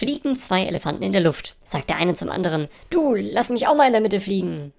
fliegen zwei Elefanten in der Luft. Sagt der eine zum anderen, du, lass mich auch mal in der Mitte fliegen.